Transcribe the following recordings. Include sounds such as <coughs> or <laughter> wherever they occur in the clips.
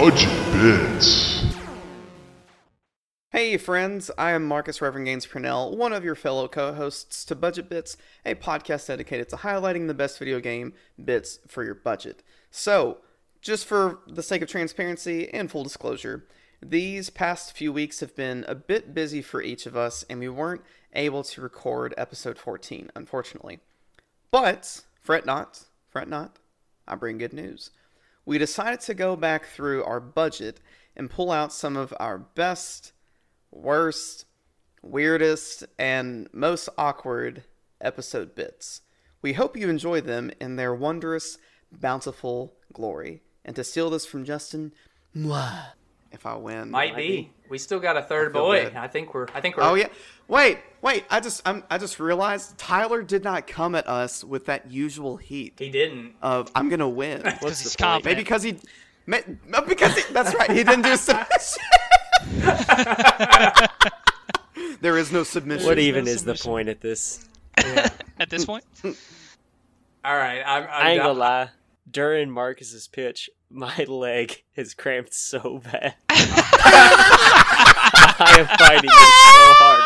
Budget Bits. Hey friends, I am Marcus Reverend Gaines Purnell, one of your fellow co-hosts to Budget Bits, a podcast dedicated to highlighting the best video game bits for your budget. So, just for the sake of transparency and full disclosure, these past few weeks have been a bit busy for each of us, and we weren't able to record episode 14, unfortunately. But, fret not, fret not, I bring good news. We decided to go back through our budget and pull out some of our best, worst, weirdest, and most awkward episode bits. We hope you enjoy them in their wondrous, bountiful glory. And to steal this from Justin, mwah, if I win. Might be. We still got a third feel boy. good. I think we're. I think we're. Oh yeah. Wait, wait. I just I'm, I just realized Tyler did not come at us with that usual heat He didn't. of I'm gonna win. <laughs> Because he's Maybe because he, may- because he, that's right. He didn't do <laughs> submission. <laughs> there is no submission. What even no is the point at this? At this point, All right. I'm. I'm I ain't gonna lie. During Marcus's pitch, my <laughs> leg is cramped so bad. <laughs> I am fighting it so hard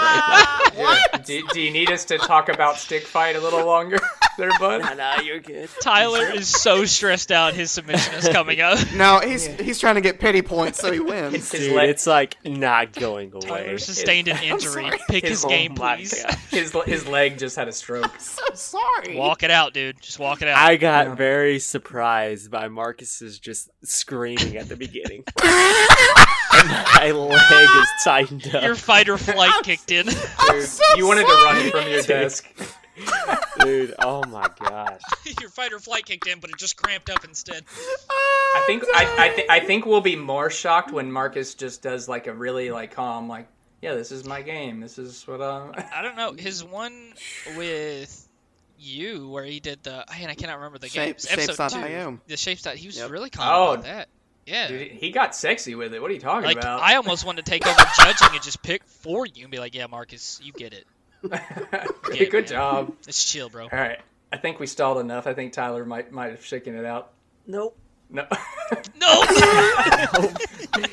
right Do, do you need us to talk about stick fight a little longer, there, bud? now. Nah, nah, you're good. Tyler is so stressed out. His submission is coming up. <laughs> No, he's he's trying to get pity points so he <laughs> wins. His Dude, leg- it's like not going away. Tyler sustained an injury. Pick His- his game, my please. <laughs> His his leg just had a stroke. I'm so sorry. Walk it out, dude. Just walk it out. I got Yeah. very surprised by Marcus's just screaming at the beginning. my leg is tightened up. Your fight or flight kicked in. Dude, you wanted to run from your desk. Dude, oh my gosh. <laughs> Your fight or flight kicked in, but it just cramped up instead. I think I oh, I, th- I think we'll be more shocked when Marcus just does like a really like calm like yeah this is my game this is what I'm. I don't know. His <laughs> one with you, where he did the, man, I cannot remember the Shape- games. Episode two. shapez.io. The shapes that he was Yep. really calm Oh. about that. Yeah. Dude, he got sexy with it. What are you talking like about? I almost wanted to take over judging and just pick for you and be like, yeah, Marcus, you get it. Good man. job. It's chill, bro. All right. I think we stalled enough. I think Tyler might might have shaken it out. Nope. No. <laughs> No.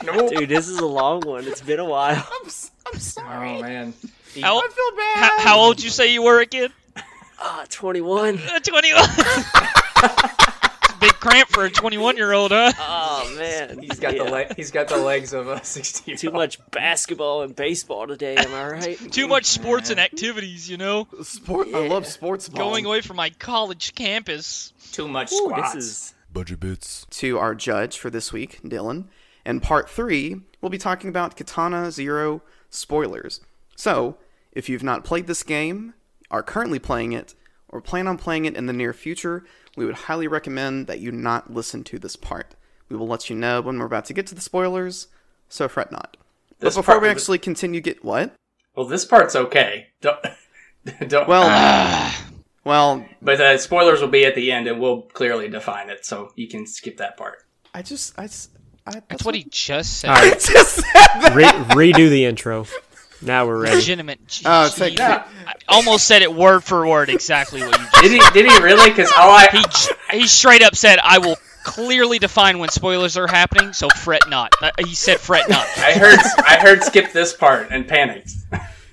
no. <laughs> Dude, this is a long one. It's been a while. <laughs> I'm, s- I'm sorry. Oh man. how, I feel bad. how, how old you say you were again? Ah, 21. Uh, 21. Big cramp for a 21 year old, huh? <laughs> Oh man, He's got Yeah. the le- he's got the legs of a <laughs> 60 Too much basketball and baseball today. Am I right? <laughs> Too much sports and activities, you know? Sport. I love sports. Ball. Going away from my college campus. Too much Ooh, squats. this is Budget Bits. to our judge for this week, Dylan. And part three, we'll be talking about Katana Zero spoilers. So, if you've not played this game, are currently playing it, or plan on playing it in the near future, we would highly recommend that you not listen to this part. We will let you know when we're about to get to the spoilers, so fret not. This but before part we was- actually continue, get what? Well, this part's okay. Don't <laughs> don't. Well, well, but uh, spoilers will be at the end, and we'll clearly define it, so you can skip that part. I just, I, that's, That's what he just <laughs> said. I just said. That. Re- redo the intro. Now we're ready. Legitimate. Oh, Jeez. take Yeah. I almost said it word for word exactly what you just Did he? Did he really? Because all He, he straight up said, I will clearly define when spoilers are happening, so fret not. Uh, he said fret not. <laughs> I heard I heard skip this part and panicked.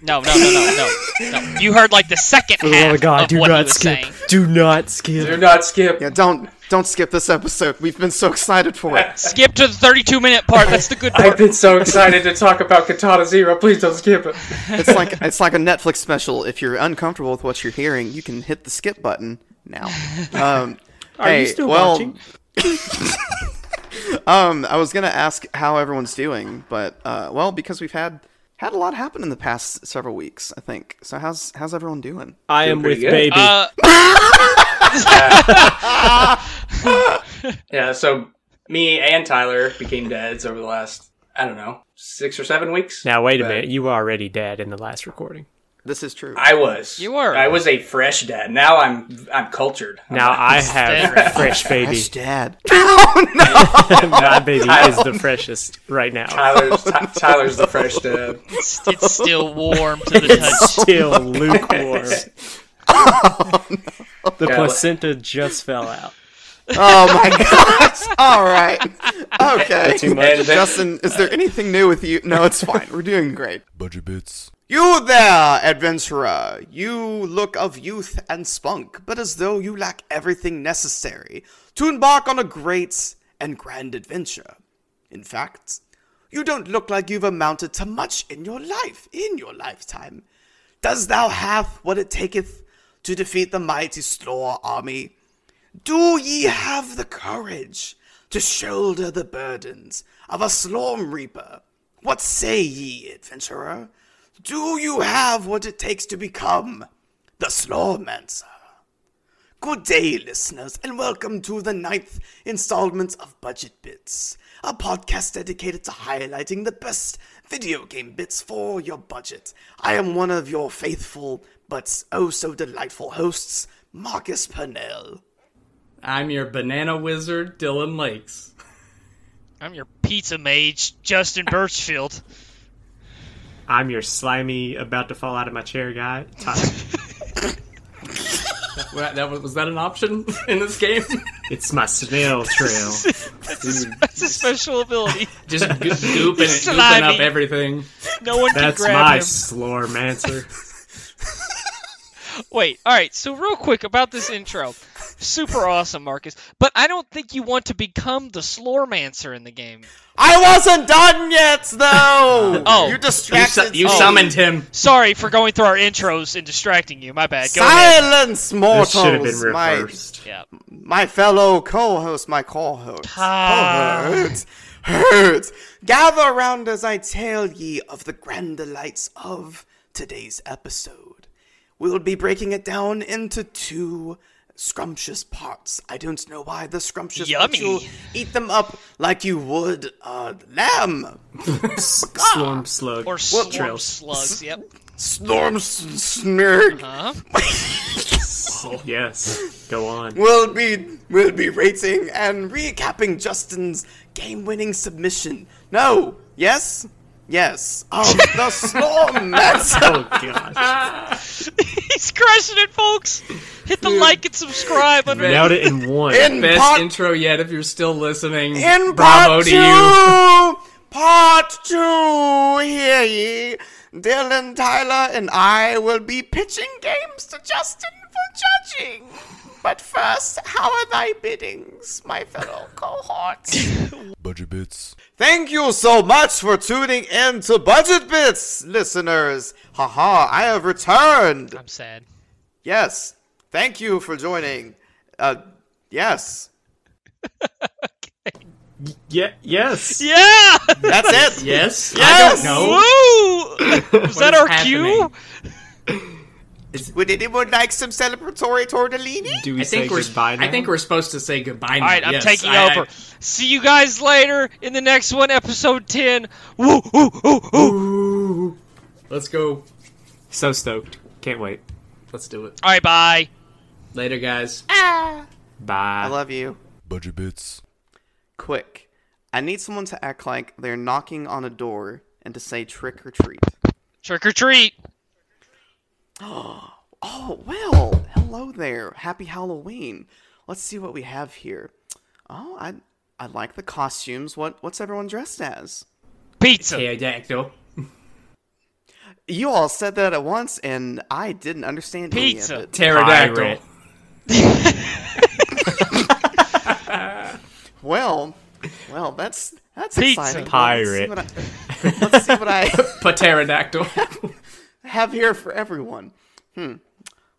No, no, no, no, no. no. You heard like the second For half love of God, of do what he not was skip. saying. Do not skip. Do not skip. Yeah, don't, don't skip this episode. We've been so excited for it. <laughs> Skip to the 32 minute part. That's the good part. I've been so excited to talk about Katana Zero. Please don't skip it. <laughs> It's like it's like a Netflix special. If you're uncomfortable with what you're hearing, you can hit the skip button now. <laughs> Um, Are hey, you still well, watching? Um, I was gonna ask how everyone's doing, but uh, well, because we've had had a lot happen in the past several weeks, I think. So how's how's everyone doing? I am with good. baby. Uh, Yeah. So me and Tyler became dads over the last I don't know six or seven weeks. now wait a but- minute. You were already dead in the last recording. This is true. I was. You were. I was a fresh dad. Now I'm. I'm cultured. Now I Stand have fresh baby. Fresh dad. <laughs> Oh no! My baby is the freshest right now. Tyler's, Ty- Tyler's the fresh dad. it's, it's still warm to the touch. Still lukewarm. <laughs> Oh, the placenta just fell out. Oh my <laughs> gosh! All right. <laughs> Okay. Too much. Justin, is there anything new with you? No, it's fine. We're doing great. Budget Bits. You there, adventurer! You look of youth and spunk, but as though you lack everything necessary to embark on a great and grand adventure. In fact, you don't look like you've amounted to much in your life, in your lifetime. Does thou have what it taketh to defeat the mighty Slorm army? Do ye have the courage to shoulder the burdens of a Slorm Reaper? What say ye, adventurer? Do you have what it takes to become the Slormancer? Good day, listeners, and welcome to the ninth installment of Budget Bits, a podcast dedicated to highlighting the best video game bits for your budget. I am one of your faithful but oh so delightful hosts, Marcus Purnell. I'm your banana wizard, Dylan Lakes. I'm your pizza mage, Justin <laughs> Birchfield. I'm your slimy, about to fall out of my chair guy. Tyler. <laughs> Wa- That was, was that an option <laughs> in this game? it's my snail trail. That's a special ability. Just go- gooping, it, gooping up everything. No one can That's grab my him. slormancer. Wait, all right. So real quick about this intro, super awesome, Marcus. But I don't think you want to become the Slormancer in the game. I wasn't done yet, though. <laughs> Oh. you You, distracted. su- you me. summoned him. Sorry for going through our intros and distracting you. My bad. Go ahead. Silence, This mortals. should have been my, reversed. Yeah. my fellow co-host, my co-host, Ah. co-host, hurts. Gather around as I tell ye of the grand delights of today's episode. We'll be breaking it down into two scrumptious parts. I don't know why the scrumptious, but Yummy. you'll eat them up like you would uh, lamb. <laughs> Swarm slug. Or trail. swarm slugs. Yep. Storm s- snurg. Huh? <laughs> Yes. Go on. We'll be we'll be rating and recapping Justin's game-winning submission. No, yes, yes. Of the <laughs> Storm Master. Oh god. He's crushing it, folks. Hit the like and subscribe under Nailed it in one. In Best part, intro yet if you're still listening. in Bravo part to two, you. part two. Hear ye, Dylan, Tyler, and I will be pitching games to Justin for judging. But first, how are thy biddings, my fellow cohorts? <laughs> Budget Bits. Thank you so much for tuning in to Budget Bits, listeners. Haha, I have returned. I'm sad. Yes, thank you for joining. Uh, yes, <laughs> Yeah. Yes. Yeah. that's it. Yes? Yes! I don't know. Woo! <laughs> Was that is our happening? cue? Would anyone like some celebratory tortellini? Do we I say think we're goodbye now? I think we're supposed to say goodbye now. All right, I'm yes. taking I- over. See you guys later in the next one, episode 10. Woo, woo, woo, woo. I- let's go. so stoked. Can't wait. Let's do it. All right, bye. Later, guys. Ah. Bye. I love you. Budget Bits. Quick, I need someone to act like they're knocking on a door and to say trick or treat. Trick or treat. <gasps> Oh, well, hello there. Happy Halloween. Let's see what we have here. Oh, I I like the costumes. What what's everyone dressed as? Pizza. Pterodactyl. You all said that at once, and I didn't understand Pizza. any of it. Pterodactyl. <laughs> Well, well, that's that's Pizza. exciting. Pirate. Let's see what I, let's see what I Pterodactyl. <laughs> have here for everyone. Hmm.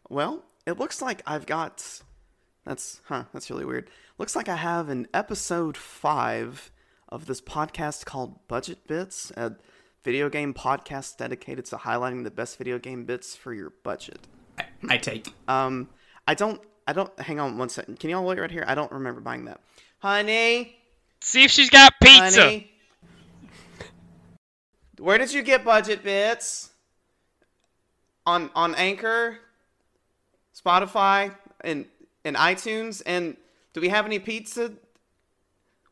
Well, it looks like I've got. That's huh. That's really weird. Looks like I have an episode five of this podcast called Budget Bits, a video game podcast dedicated to highlighting the best video game bits for your budget. I take. Um, I don't. I don't. Hang on one second. Can y'all wait right here? I don't remember buying that. Honey, See if she's got pizza. honey. Where did you get Budget Bits? On on Anchor, Spotify, and and iTunes. And do we have any pizza?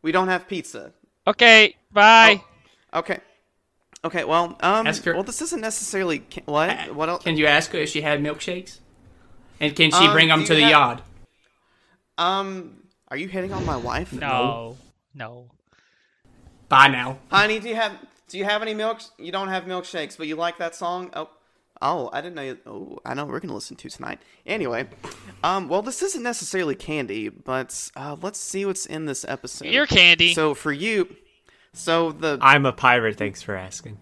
We don't have pizza. Okay, bye. Okay. Okay. Well, um. Ask her- Well, this isn't necessarily what. What else? Can you ask her if she had milkshakes? And can she Um, bring them to the have- yard? Um, Are you hitting on my wife? No, no. Bye now. Honey, do you have do you have any milk? You don't have milkshakes, but you like that song? Oh, oh, I didn't know. You, oh, I know we're gonna listen to tonight. Anyway, um, well, this isn't necessarily candy, but uh, let's see what's in this episode. You're candy. So for you, so the I'm a pirate. Thanks for asking.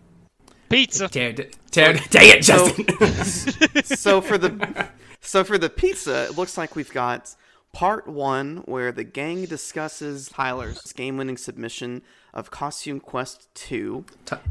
Pizza. Dang <laughs> it, dang it, so, Justin. <laughs> <laughs> so for the so for the pizza, it looks like we've got part one where the gang discusses Tyler's game-winning submission of Costume Quest Two,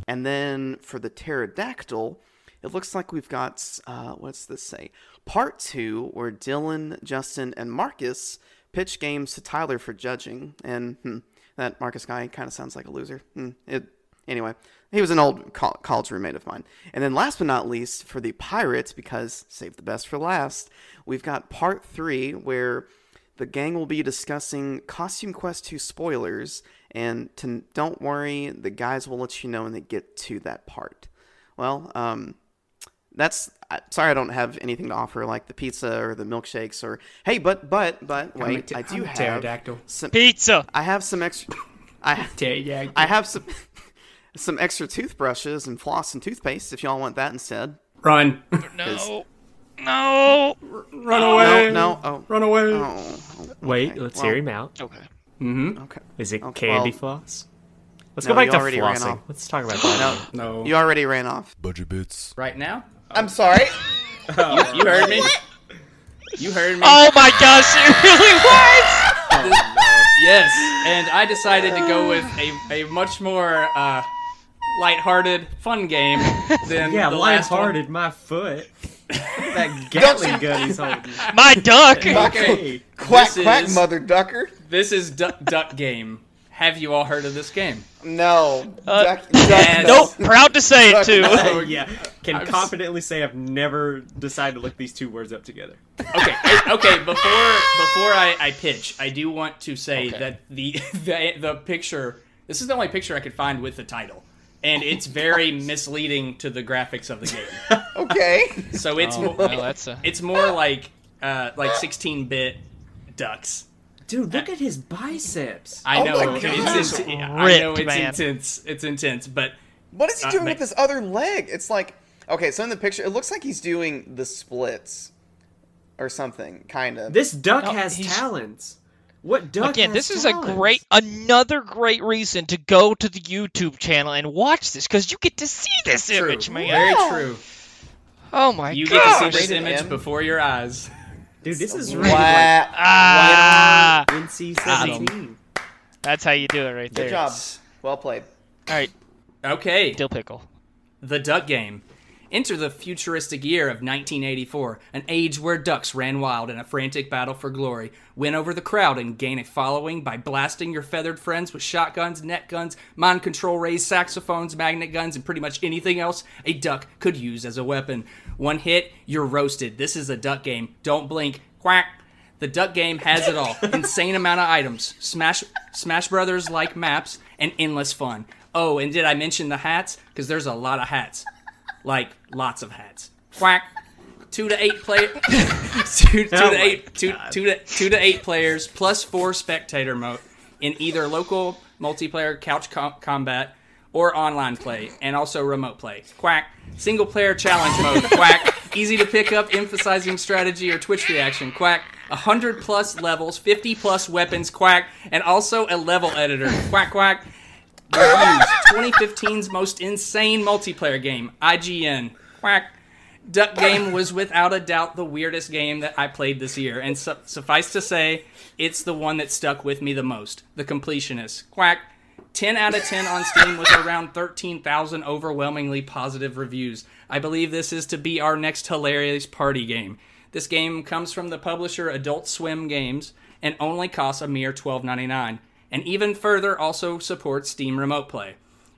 and then for the pterodactyl, it looks like we've got uh, what's this say? Part two where Dylan, Justin, and Marcus pitch games to Tyler for judging, and hmm, that Marcus guy kind of sounds like a loser. Hmm, it Anyway, he was an old col- college roommate of mine. And then last but not least, for the pirates, because save the best for last, we've got part three where the gang will be discussing Costume Quest 2 spoilers. And to, don't worry, the guys will let you know when they get to that part. Well, um, that's sorry I don't have anything to offer like the pizza or the milkshakes or hey, but but but wait, I do have pterodactyl. some. Pizza. I have some extra. I Pterodactyl. I have some <laughs> some extra toothbrushes and floss and toothpaste if y'all want that instead. Run, No. No. run away. No, no, oh, Run away. oh, oh, Wait, let's well, hear him out. Okay. Mm-hmm. Okay, Is it Okay, candy well- floss? Let's No, go back to already ran flossing. Let's talk about that. no, No. you already ran off. Budget Bits. Right now? I'm sorry. You heard me? You heard me? Oh my gosh, it really was. Yes, and I decided to go with a, a much more uh, lighthearted, fun game than yeah, the last one. lighthearted. My foot. that <laughs> Gatling gun he's holding. My duck. Okay. quack This quack, is- mother ducker. This is Duck Duck Game. Have you all heard of this game? No, Uh, duck, duck, and- Nope. Proud to say it too. Oh yeah, can I'm s- confidently say I've never decided to look these two words up together. Okay, okay. Before before I, I pitch, I do want to say Okay. that the, <laughs> the the picture. This is the only picture I could find with the title, and it's very <laughs> misleading to the graphics of the game. <laughs> Okay. So it's Oh, more, well, that's a. it's more like uh, like 16 bit ducks. Dude, look at his biceps. I Oh know my it's, gosh. inten- I Ripped, know it's man. intense. It's intense, but What is he Uh, doing ma- with this other leg? It's like okay, so in the picture, it looks like he's doing the splits or something, kind of. This duck No, has he's- talents. What duck? Again, has this is a talents? great, another great reason to go to the YouTube channel and watch this because you get to see this true. image, man. Very true. Oh my god. You get to gosh. see this Rated image M. before your eyes. Dude, this is Wow. really like Ah, NC seventeen. that's how you do it right there. Good job. Well played. All right, Okay, dill pickle. The Duck Game. Enter the futuristic year of 1984, an age where ducks ran wild in a frantic battle for glory. Win over the crowd and gain a following by blasting your feathered friends with shotguns, net guns, mind control rays, saxophones, magnet guns, and pretty much anything else a duck could use as a weapon. One hit, you're roasted. This is a duck game. Don't blink. Quack. The Duck Game has it all. <laughs> Insane amount of items, Smash Smash Brothers like maps, and endless fun. Oh, and did I mention the hats? Because there's a lot of hats, like lots of hats. Quack. Two to eight player. <laughs> two, two Oh to my eight. Two, to two to eight players plus four spectator mode in either local multiplayer couch com- combat or online play, and also remote play. Quack. Single player challenge mode. <laughs> Quack. Easy to pick up, emphasizing strategy or twitch reaction. Quack. 100 plus levels, 50 plus weapons. Quack. And also a level editor. Quack, quack. Reviews 2015's most insane multiplayer game. IGN. Quack. Duck Game was without a doubt the weirdest game that I played this year, and su- suffice to say, it's the one that stuck with me the most. The Completionist. Quack. 10 out of 10 on Steam with around 13,000 overwhelmingly positive reviews. I believe this is to be our next hilarious party game. This game comes from the publisher Adult Swim Games and only costs a mere $12.99, and even further also supports Steam Remote Play.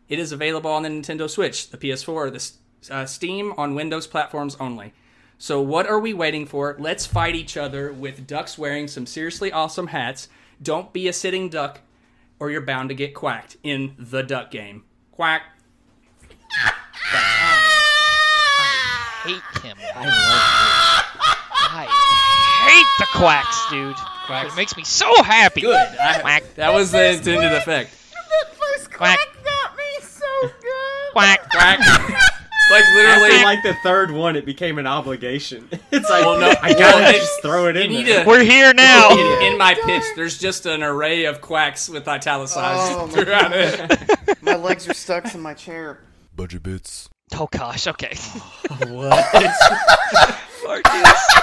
It is available on the Nintendo Switch, the PS4, the uh, Steam on Windows platforms only. So what are we waiting for? Let's fight each other with ducks wearing some seriously awesome hats. Don't be a sitting duck, or you're bound to get quacked in the duck game. Quack. I hate him. I love him. I hate the quacks, dude. Quacks. It makes me so happy. Good. I- Quack. that was the intended effect. That first Quack. got me so good. Quack. Quack. <laughs> like literally. After like the third one, it became an obligation. <laughs> It's like, Well, no, I gotta well, just throw it in need there. to- We're here now. in, in my pitch, there's just an array of quacks with italicized Oh, <laughs> my throughout it. My legs are stuck in my chair. Budget Bits. Oh gosh. Okay. What? Marcus,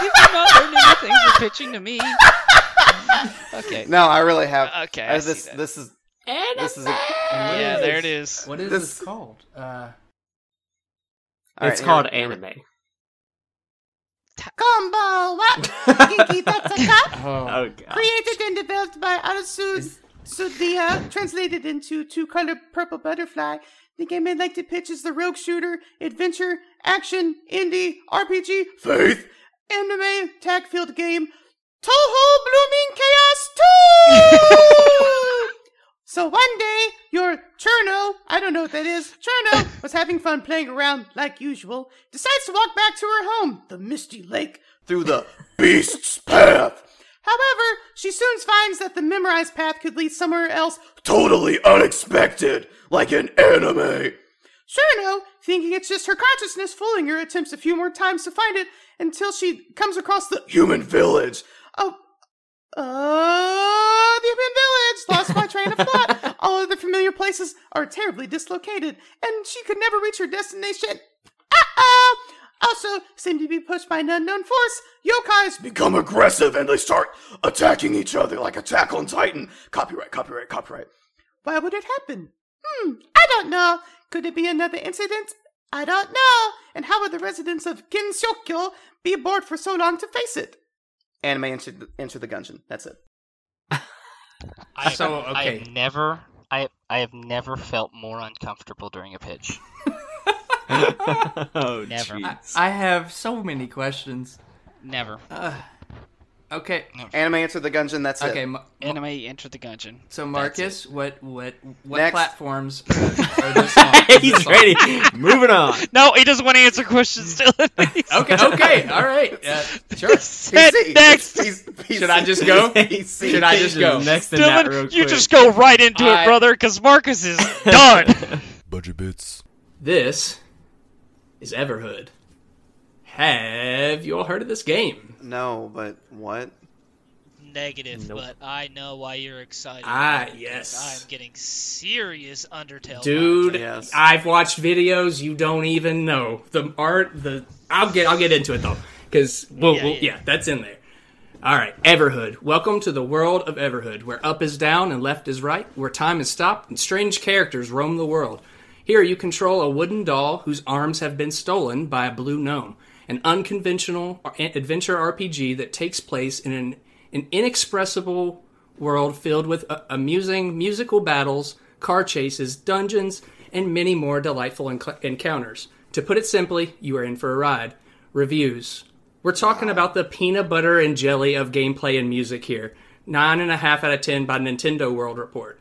you have not learned anything for pitching to me. <laughs> Okay. No, I really have. Okay, Uh, I this see that. this is this is. A, Yeah, there it is. What is This- this, called? Uh, it's right, called here- anime. Combo what? Kinky That's Cup. oh, Oh god. Created and developed by Arasu Is- Sudia, translated into Two Color Purple Butterfly. The game I'd like to pitch is the rogue shooter, adventure, action, indie, RPG, faith, anime, tag field game, Touhou Blooming Chaos 2! <laughs> so one day, your Cherno, I don't know what that is, Cherno <laughs> was having fun playing around like usual, decides to walk back to her home, the Misty Lake, through the <laughs> Beast's Path. However, she soon finds that the memorized path could lead somewhere else totally unexpected, like an anime. Cherno, thinking it's just her consciousness fooling her, attempts a few more times to find it until she comes across the human village. Oh, uh, the human village! Lost my train of thought. <laughs> All of the familiar places are terribly dislocated, and she could never reach her destination. Uh-oh! Also, seem to be pushed by an unknown force. Yokais become aggressive and they start attacking each other like Attack on Titan. Copyright, copyright, copyright. Why would it happen? Hmm, I don't know. Could it be another incident? I don't know. And how would the residents of Kinshokyo be bored for so long to face it? Anime enter the, enter the gungeon. That's it. <laughs> I, So, I okay. have never, I, I have never felt more uncomfortable during a pitch. <laughs> <laughs> oh Never. I. I have so many questions. Never. Uh, okay. Anime enter the gungeon. That's Okay. it. Ma- Anime enter the gungeon. so Marcus, what what what Next. platforms are, <laughs> are this <laughs> on? He's this on? ready. Moving on. <laughs> No, he doesn't want to answer questions still. Okay. Okay. All right. Uh, sure. Said PC. next. He's- he's- Should I just go? PC. Should I just go? Next in that real Dylan, quick. you just go right into I- it, brother, because Marcus is done. Budget Bits. This is Everhood. Have you all heard of this game? No, but what? Negative, Nope. but I know why you're excited. Ah, yes. I'm getting serious Undertale. Dude. Yes. I've watched videos you don't even know. The art, the I'll get I'll get into it though, because we'll, Yeah, we'll- yeah. yeah, that's in there. All right, Everhood. Welcome to the world of Everhood, where up is down and left is right, where time is stopped and strange characters roam the world. Here you control a wooden doll whose arms have been stolen by a blue gnome, an unconventional adventure RPG that takes place in an, an inexpressible world filled with uh, amusing musical battles, car chases, dungeons, and many more delightful enc- encounters. To put it simply, you are in for a ride. Reviews. We're talking about the peanut butter and jelly of gameplay and music here. Nine and a half out of ten by Nintendo World Report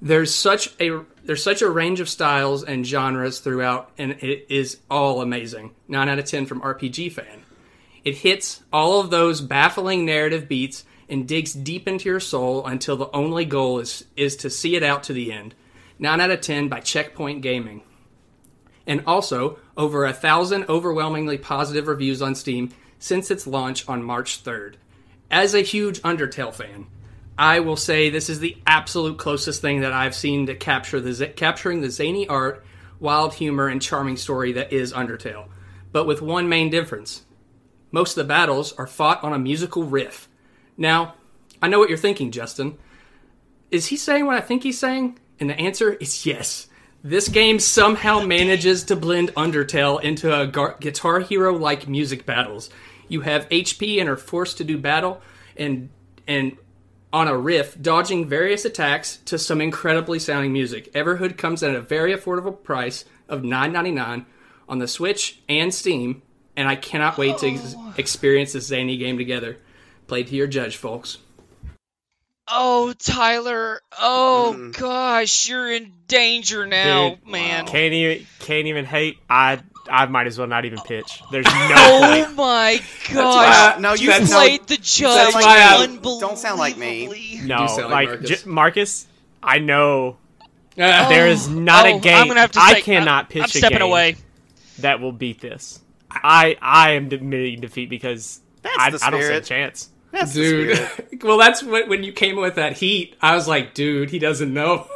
there's such a there's such a range of styles and genres throughout and it is all amazing. 9 out of 10 from rpg fan. It hits all of those baffling narrative beats and digs deep into your soul until the only goal is is to see it out to the end. 9 out of 10 by checkpoint gaming. And also over a thousand overwhelmingly positive reviews on steam since its launch on march 3rd as a huge undertale fan I will say this is the absolute closest thing that I've seen to capture the z- capturing the zany art, wild humor, and charming story that is Undertale, but with one main difference: most of the battles are fought on a musical riff. Now, I know what you're thinking, Justin. Is he saying what I think he's saying? And the answer is yes. This game somehow manages to blend Undertale into a gar- Guitar Hero like music battles. You have HP and are forced to do battle and and on a riff, dodging various attacks to some incredibly sounding music. Everhood comes at a very affordable price of $9.99 on the Switch and Steam, and I cannot wait to ex- experience this zany game together. Play to your judge, folks. Oh, Tyler. Oh Mm. gosh, you're in danger now, Dude, man. Can't even can't even hate. I I might as well not even pitch. There's <laughs> no Oh point. my why- gosh. no, you- you no, played the judge like unbelievably. Don't sound like me. No, do sound like like Marcus. J- Marcus. I know Ah, there is not Oh, a game. I'm gonna have to I take- cannot I'm- pitch I'm a stepping game away. that will beat this. I I am admitting defeat because That's I, I don't see a chance. That's the spirit. dude. <laughs> well, that's what, when you came with that heat. I was like, dude, he doesn't know.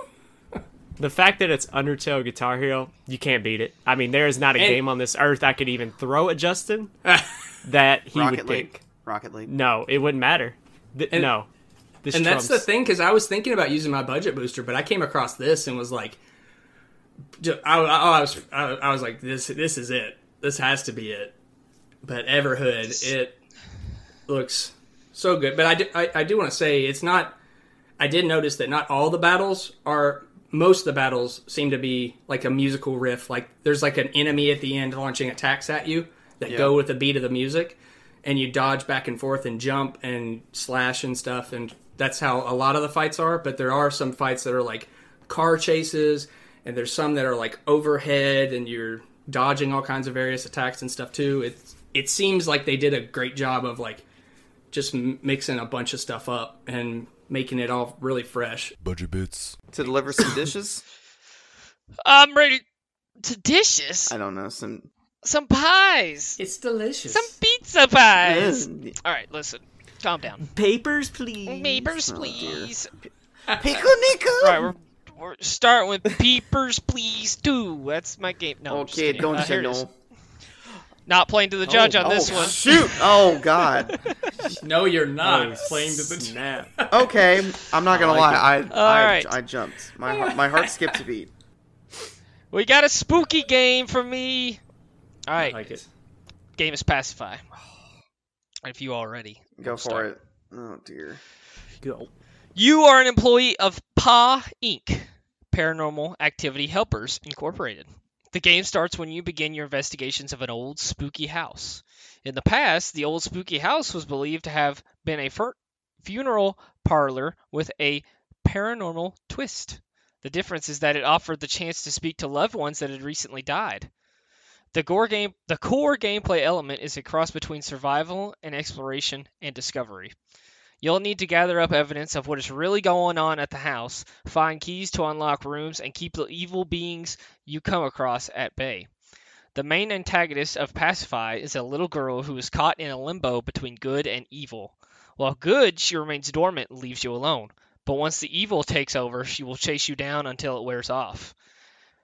The fact that it's Undertale Guitar Hero, you can't beat it. I mean, there is not a And- game on this earth I could even throw at Justin <laughs> that he Rocket would League. pick. Rocket League. No, it wouldn't matter. Th- And- no, this and that's the thing because I was thinking about using my budget booster, but I came across this and was like, I, I, I was I, I was like, this this is it. This has to be it. But Everhood, it looks so good. But I do, I, I do want to say it's not. I did notice that not all the battles are. Most of the battles seem to be like a musical riff. Like there's like an enemy at the end launching attacks at you that go with the beat of the music, and you dodge back and forth and jump and slash and stuff. And that's how a lot of the fights are. But there are some fights that are like car chases, and there's some that are like overhead, and you're dodging all kinds of various attacks and stuff too. It it seems like they did a great job of like just m- mixing a bunch of stuff up and making it all really fresh. Budget bits. To deliver some <coughs> dishes? I'm ready to dishes. I don't know. Some. Some pies. It's delicious. Some pizza pies. Ugh. All right, listen. Calm down. papers, please. Papers, Oh, please. Pickle nickel. All right, we're, we're starting with <laughs> peepers, please do. That's my game. No, I'm just Okay, don't Uh, you here it is. know? Not playing to the judge on oh, this oh, one. Shoot! Oh God. <laughs> No, you're oh, not Oh, playing to the snap. Okay, I'm not gonna lie. I I, right. I jumped. My heart, my heart skipped a beat. <laughs> We got a spooky game for me. All right, I like it. game is Pacify. If you already Go for start. it. Oh dear. Go. You are an employee of PA Inc., Paranormal Activity Helpers Incorporated. The game starts when you begin your investigations of an old spooky house. In the past, the old spooky house was believed to have been a funeral parlor with a paranormal twist. The difference is that it offered the chance to speak to loved ones that had recently died. The game, the core gameplay element is a cross between survival and exploration and discovery. You'll need to gather up evidence of what is really going on at the house, find keys to unlock rooms, and keep the evil beings you come across at bay. The main antagonist of Pacify is a little girl who is caught in a limbo between good and evil. While good, she remains dormant and leaves you alone, but once the evil takes over, she will chase you down until it wears off.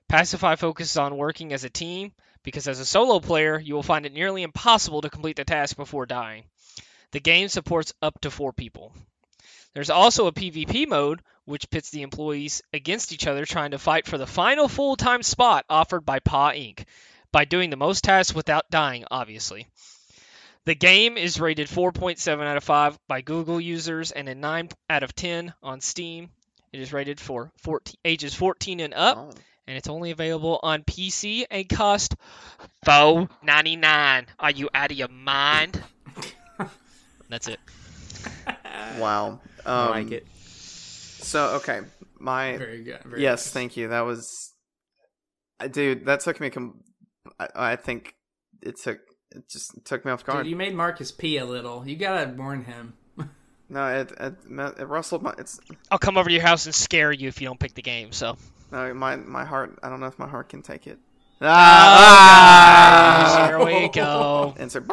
Pacify focuses on working as a team, because as a solo player, you will find it nearly impossible to complete the task before dying. The game supports up to four people. There's also a PvP mode, which pits the employees against each other trying to fight for the final full time spot offered by PA Inc. by doing the most tasks without dying, obviously. The game is rated 4.7 out of 5 by Google users and a 9 out of 10 on Steam. It is rated for 14, ages 14 and up, Oh. and it's only available on PC and cost $4.99. Are you out of your mind? That's it. <laughs> Wow. Um, I like it. So okay, my Very good. Very yes, good. thank you. That was, uh, dude. That took me. Com- I, I think it took. It just took me off guard. Dude, you made Marcus pee a little. You gotta warn him. <laughs> No, it, it it rustled my. It's I'll come over to your house and scare you if you don't pick the game. So no, my my heart. I don't know if my heart can take it. Ah, here we go. <laughs> Insert.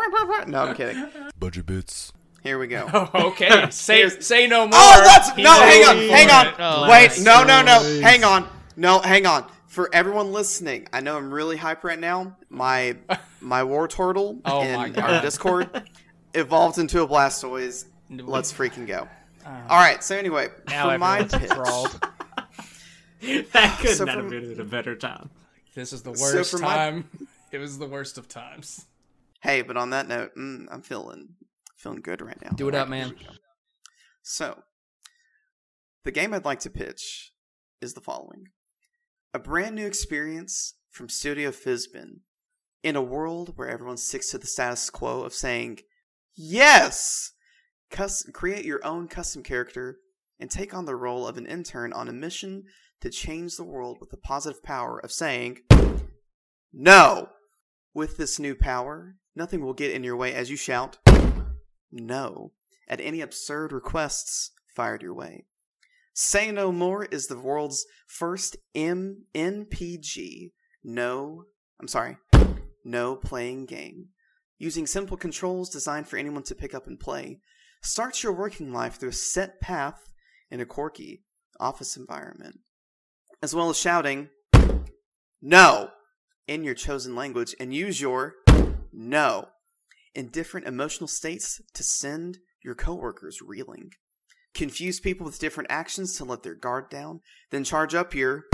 No, I'm kidding. Budget bits. Here we go. <laughs> okay, say say no more. Oh, that's He's no. Hang on, hang on. Oh, Wait, no, no, no. Hang on, no, hang on. For everyone listening, I know I'm really hype right now. My <laughs> my war turtle Oh in our Discord evolved into a Blastoise. Let's freaking go. Uh. All right. So anyway, Now for my everyone's pitch, enthralled. <laughs> That could So not have been at a better time. This is the So worst my- time. It was the worst of times. hey, but on that note, mm, I'm feeling feeling good right now. Do it up, man. here we go. So, the game I'd like to pitch is the following: a brand new experience from Studio Fizbin in a world where everyone sticks to the status quo of saying yes. Cus- create your own custom character and take on the role of an intern on a mission to change the world with the positive power of saying, No! With this new power, nothing will get in your way as you shout, No, at any absurd requests fired your way. Say No More is the world's first MNPG, no, I'm sorry, no playing game. Using simple controls designed for anyone to pick up and play, start your working life through a set path in a quirky office environment, as well as shouting, No! in your chosen language and use your No in different emotional states to send your coworkers reeling. Confuse people with different actions to let their guard down, then charge up your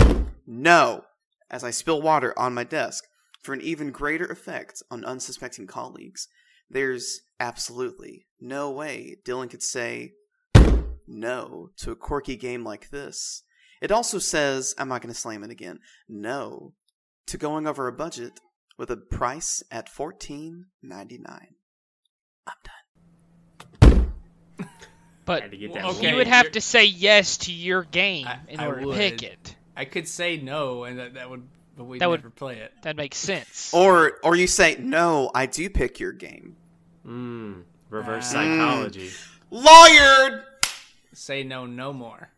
No as I spill water on my desk for an even greater effect on unsuspecting colleagues. There's absolutely no way Dylan could say no to a quirky game like this. It also says, I'm not going to slam it again, no to going over a budget with a price at $14.99. I'm done. <laughs> But Had to get that Okay, you would have you're- to say yes to your game I- in I order to pick it. I could say no, and that, that would, but we'd That would- never play it. That makes sense. <laughs> Or or you say, no, I do pick your game. Mm, reverse Ah. psychology. Lawyered! Say no, no more.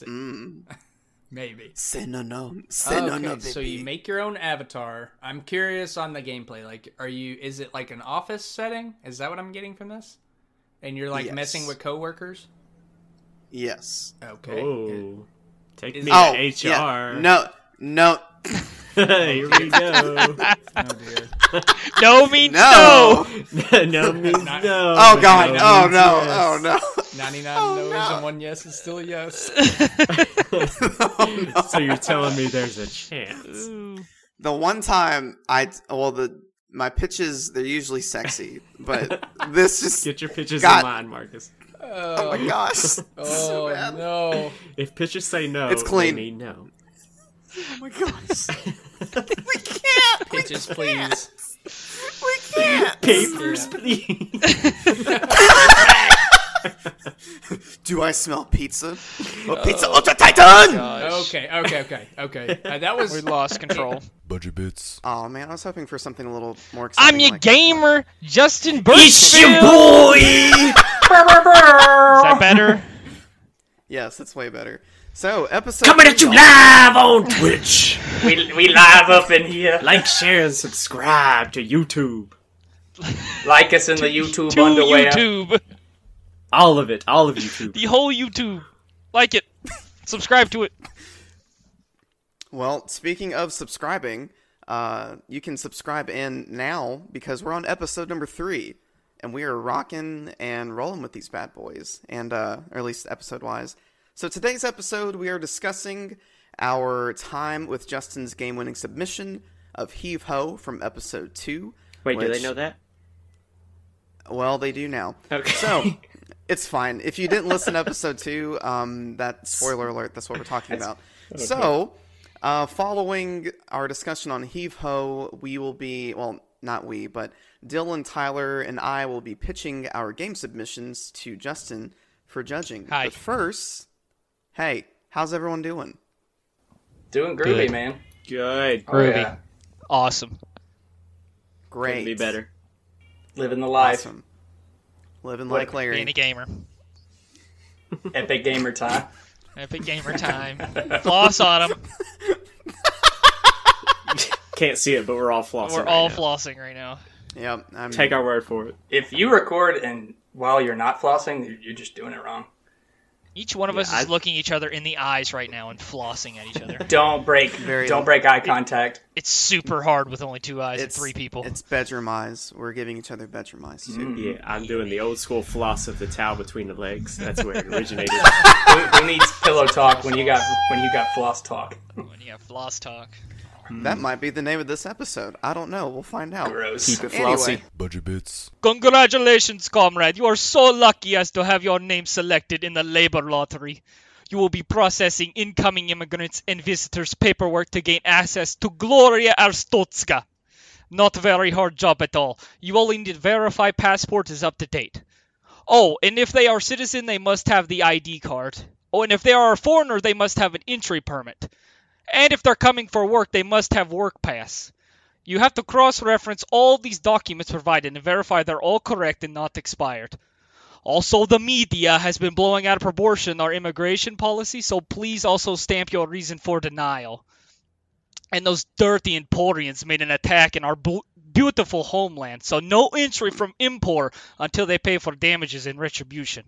Mm. <laughs> Maybe. Say no, no. Oh, Say no, no, baby. so you make your own avatar. I'm curious on the gameplay. Like, are you? Is it like an office setting? Is that what I'm getting from this? And you're like Yes. messing with coworkers. Yes. Okay. Oh, take Is- me Oh, to HR. yeah. No, no, <laughs> Here we go. <laughs> Oh dear. <laughs> no means no. no. <laughs> no means Not- no. Oh God! no Oh no! yes. Oh no! 99 Oh, no's no. and one yes is still a yes. <laughs> oh, no. So you're telling me there's a chance? Ooh. the one time I well the my pitches they're usually sexy, but this just Get your pitches God. in line, Marcus. oh my oh. gosh, so Oh bad. no. If pitchers say no, It's clean. They mean no. Oh my gosh, we can't. we Pitches, can't. please. We can't. <laughs> Papers, Yeah. please. <laughs> Do I smell pizza? Oh, pizza Ultra Titan. Gosh. Okay, okay, okay, okay. Uh, that was We lost control. Budget Bits. Oh man, I was hoping for something a little more exciting. I'm your like- gamer, Justin Birchfield. it's your boy. <laughs> Is that better? Yes, it's way better. So episode Coming at you live on Twitch. <laughs> we we live up in here. like, share, and subscribe to YouTube. Like us in the YouTube to underwear. YouTube. All of it. All of YouTube. The whole YouTube. Like it. Subscribe to it. Well, speaking of subscribing, uh, you can subscribe in now because we're on episode number three, and we are rocking and rolling with these bad boys, and uh, or at least episode wise. So today's episode, we are discussing our time with Justin's game-winning submission of Heave Ho from episode two. Wait, do they know that? Well, they do now. Okay. So it's fine. If you didn't listen to episode two, um, that spoiler alert. That's what we're talking about. So, uh, following our discussion on Heave Ho, we will be well, not we, but Dylan, Tyler, and I will be pitching our game submissions to Justin for judging. Hi. But first, hey, how's everyone doing? Doing groovy, Good. man. Good. Oh, Groovy. yeah. Awesome. Great. Couldn't be better. Living the life. Awesome. Living What- like Larry. Being a gamer. <laughs> Epic gamer time. Epic gamer <laughs> time. Floss on them. <laughs> Can't see it, but we're all flossing. We're right all now. flossing right now. Yep. I'm, Take our word for it. If you record and while you're not flossing, you're- you're just doing it wrong. Each one of Yeah, us I- is looking each other in the eyes right now and flossing at each other. <laughs> Don't break. Very- don't break eye contact. It's super hard with only two eyes and three people. It's bedroom eyes. We're giving each other bedroom eyes too. Mm. Yeah, I'm doing the old school floss of the towel between the legs. That's where it <laughs> originated. who, who needs pillow talk when you got when you got floss talk? When you have floss talk. Hmm. That might be the name of this episode. I don't know. We'll find out. Gross. Keep it Anyway. Budget Bits. Congratulations, comrade. You are so lucky as to have your name selected in the labor lottery. You will be processing incoming immigrants and visitors' paperwork to gain access to Gloria Arstotzka. Not very hard job at all. You only need to verify passport is up to date. Oh, and if they are citizen, they must have the ID card. Oh, and if they are a foreigner, they must have an entry permit. And if they're coming for work, they must have work pass. You have to cross-reference all these documents provided and verify they're all correct and not expired. Also, the media has been blowing out of proportion our immigration policy, so please also stamp your reason for denial. And those dirty Imporians made an attack in our beautiful homeland, so no entry from Impor until they pay for damages and retribution.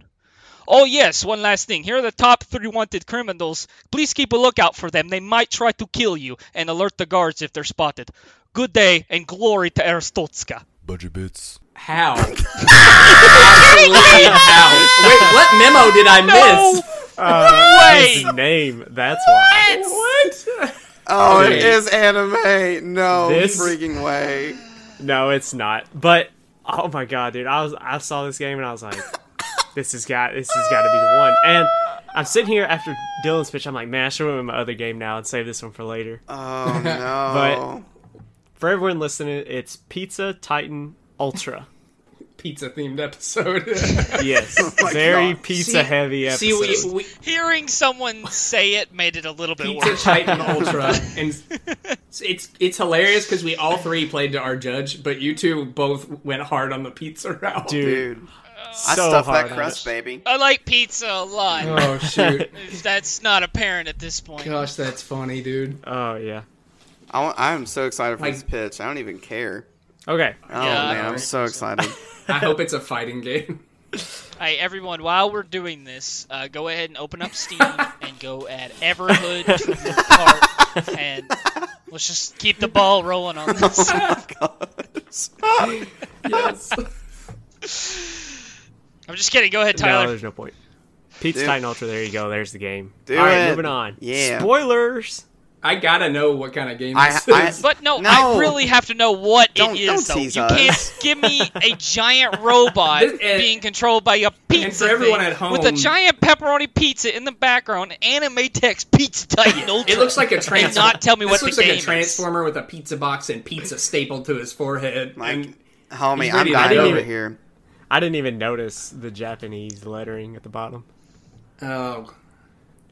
Oh, yes, one last thing. Here are the top three wanted criminals. Please keep a lookout for them. They might try to kill you, and alert the guards if they're spotted. Good day, and glory to Arstotzka. Budget Bits. How? <laughs> Absolutely <laughs> how? Wait, what memo did I miss? Uh, <laughs> Wait. his name. That's why. What? Oh, Okay. it is anime. No This- freaking way. No, it's not. But oh my god, dude! I was I saw this game and I was like, this has got this has got to be the one. And I'm sitting here after Dylan's pitch. I'm like, man, I should went with my other game now and save this one for later. Oh <laughs> no. But for everyone listening, it's Pizza Titan Ultra. <laughs> Pizza themed episode. <laughs> Yes, oh my very God. pizza See- heavy episode. See, we, we Hearing someone say it made it a little bit Pizza worse. Titan Ultra, and it's it's hilarious because we all three played to our judge, but you two both went hard on the pizza route. dude, Dude, I so stuffed hard that crust, it. baby. I like pizza a lot. Oh shoot! <laughs> That's not apparent at this point. Gosh, that's funny, dude. Oh yeah. I want, I'm so excited for Like- this pitch. I don't even care. Okay. Oh Yeah. man, I'm so excited. <laughs> I hope it's a fighting game. <laughs> Hey, everyone, while we're doing this, uh, go ahead and open up Steam and go add Everhood to your cart, and let's just keep the ball rolling on this. yes. I'm just kidding. Go ahead, No, Tyler. there's no point. Pizza Dude. Titan Ultra. There you go. There's the game. Do All right, it. moving on. Yeah. Spoilers. I gotta know what kind of game I- this I- is. But no, No. I really have to know what Don't- it is, don't though. tease you us. can't give me a <laughs> giant robot This- and- being controlled by a pizza and for everyone thing at home- with a giant pepperoni pizza in the background, anime text Pizza Titan Ultra. it looks like a and transformer. not tell me this what looks the like game a is. with a pizza box and pizza stapled to his forehead. Like, and homie, He's I'm ready dying go. over here. I didn't even notice the Japanese lettering at the bottom. oh,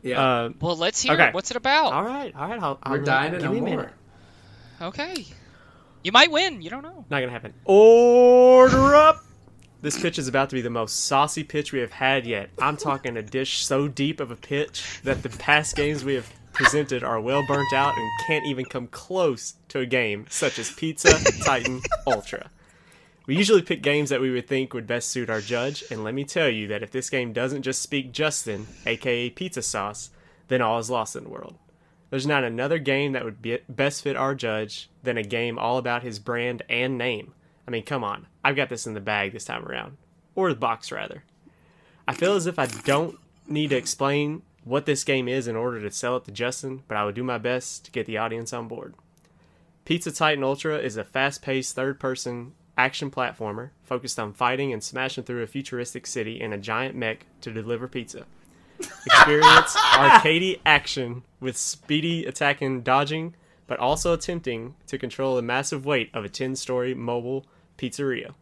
yeah. Uh, Well, let's hear Okay. it. What's it about? all right, all right. I'll, I'll We're dying to give know me a more. minute. Okay. You might win. You don't know. Not gonna happen. Order up. This pitch is about to be the most saucy pitch we have had yet. I'm talking a dish so deep of a pitch that the past games we have presented are well burnt out and can't even come close to a game such as Pizza Titan Ultra. We usually pick games that we would think would best suit our judge, and let me tell you that if this game doesn't just speak Justin, aka Pizza Sauce, then all is lost in the world. There's not another game that would be best fit our judge than a game all about his brand and name. I mean, come on. I've got this in the bag this time around. Or the box, rather. I feel as if I don't need to explain what this game is in order to sell it to Justin, but I will do my best to get the audience on board. Pizza Titan Ultra is a fast paced third person action platformer focused on fighting and smashing through a futuristic city in a giant mech to deliver pizza. Experience <laughs> arcadey action with speedy attacking dodging, but also attempting to control the massive weight of a 10 story mobile pizzeria.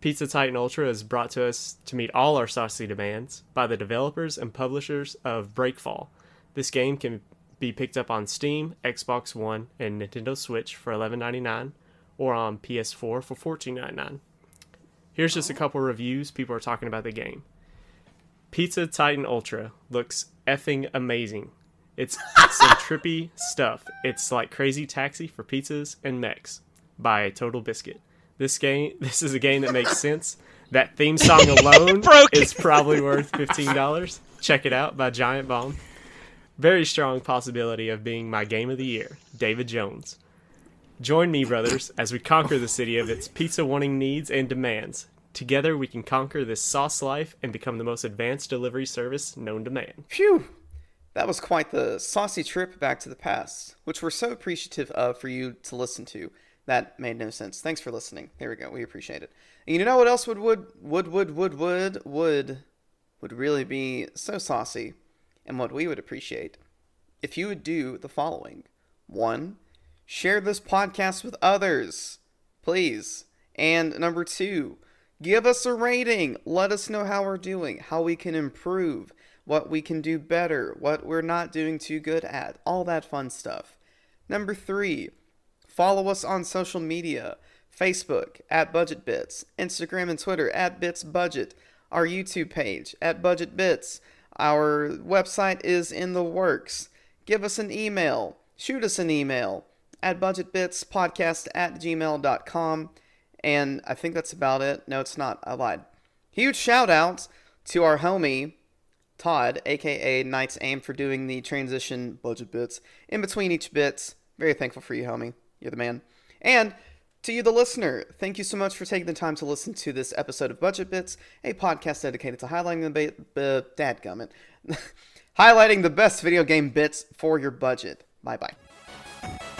Pizza Titan Ultra is brought to us to meet all our saucy demands by the developers and publishers of Breakfall. This game can be picked up on Steam, Xbox One, and Nintendo Switch for $11.99 or on PS4 for $14.99. Here's just a couple reviews people are talking about the game. Pizza Titan Ultra looks effing amazing. It's, some <laughs> trippy stuff. It's like Crazy Taxi for pizzas and mechs by Total Biscuit. This game, <laughs> this is a game that makes sense. That theme song <laughs> alone is probably worth fifteen dollars. Check it out by Giant Bomb. Very strong possibility of being my game of the year, David Jones. Join me, brothers, as we conquer the city of its pizza wanting needs and demands. Together, we can conquer this sauce life and become the most advanced delivery service known to man. Phew. That was quite the saucy trip back to the past, which we're so appreciative of for you to listen to. That made no sense. Thanks for listening. There we go. We appreciate it. And you know what else would would would would would would would would really be so saucy, and what we would appreciate if you would do the following: one, share this podcast with others, please, and number two, Give us a rating. Let us know how we're doing, how we can improve, what we can do better, what we're not doing too good at, all that fun stuff. Number three, follow us on social media Facebook at Budget Bits, Instagram and Twitter at Bits Budget, our YouTube page at Budget Bits. Our website is in the works. Give us an email, shoot us an email at budgetbitspodcast at gmail.com. And I think that's about it. No, it's not. I lied. Huge shout out to our homie, Todd, aka Knight's Aim, for doing the transition budget bits in between each bits. Very thankful for you, homie. You're the man. And to you, the listener, thank you so much for taking the time to listen to this episode of Budget Bits, a podcast dedicated to highlighting the ba- dadgummit, <laughs> highlighting the best video game bits for your budget. Bye bye.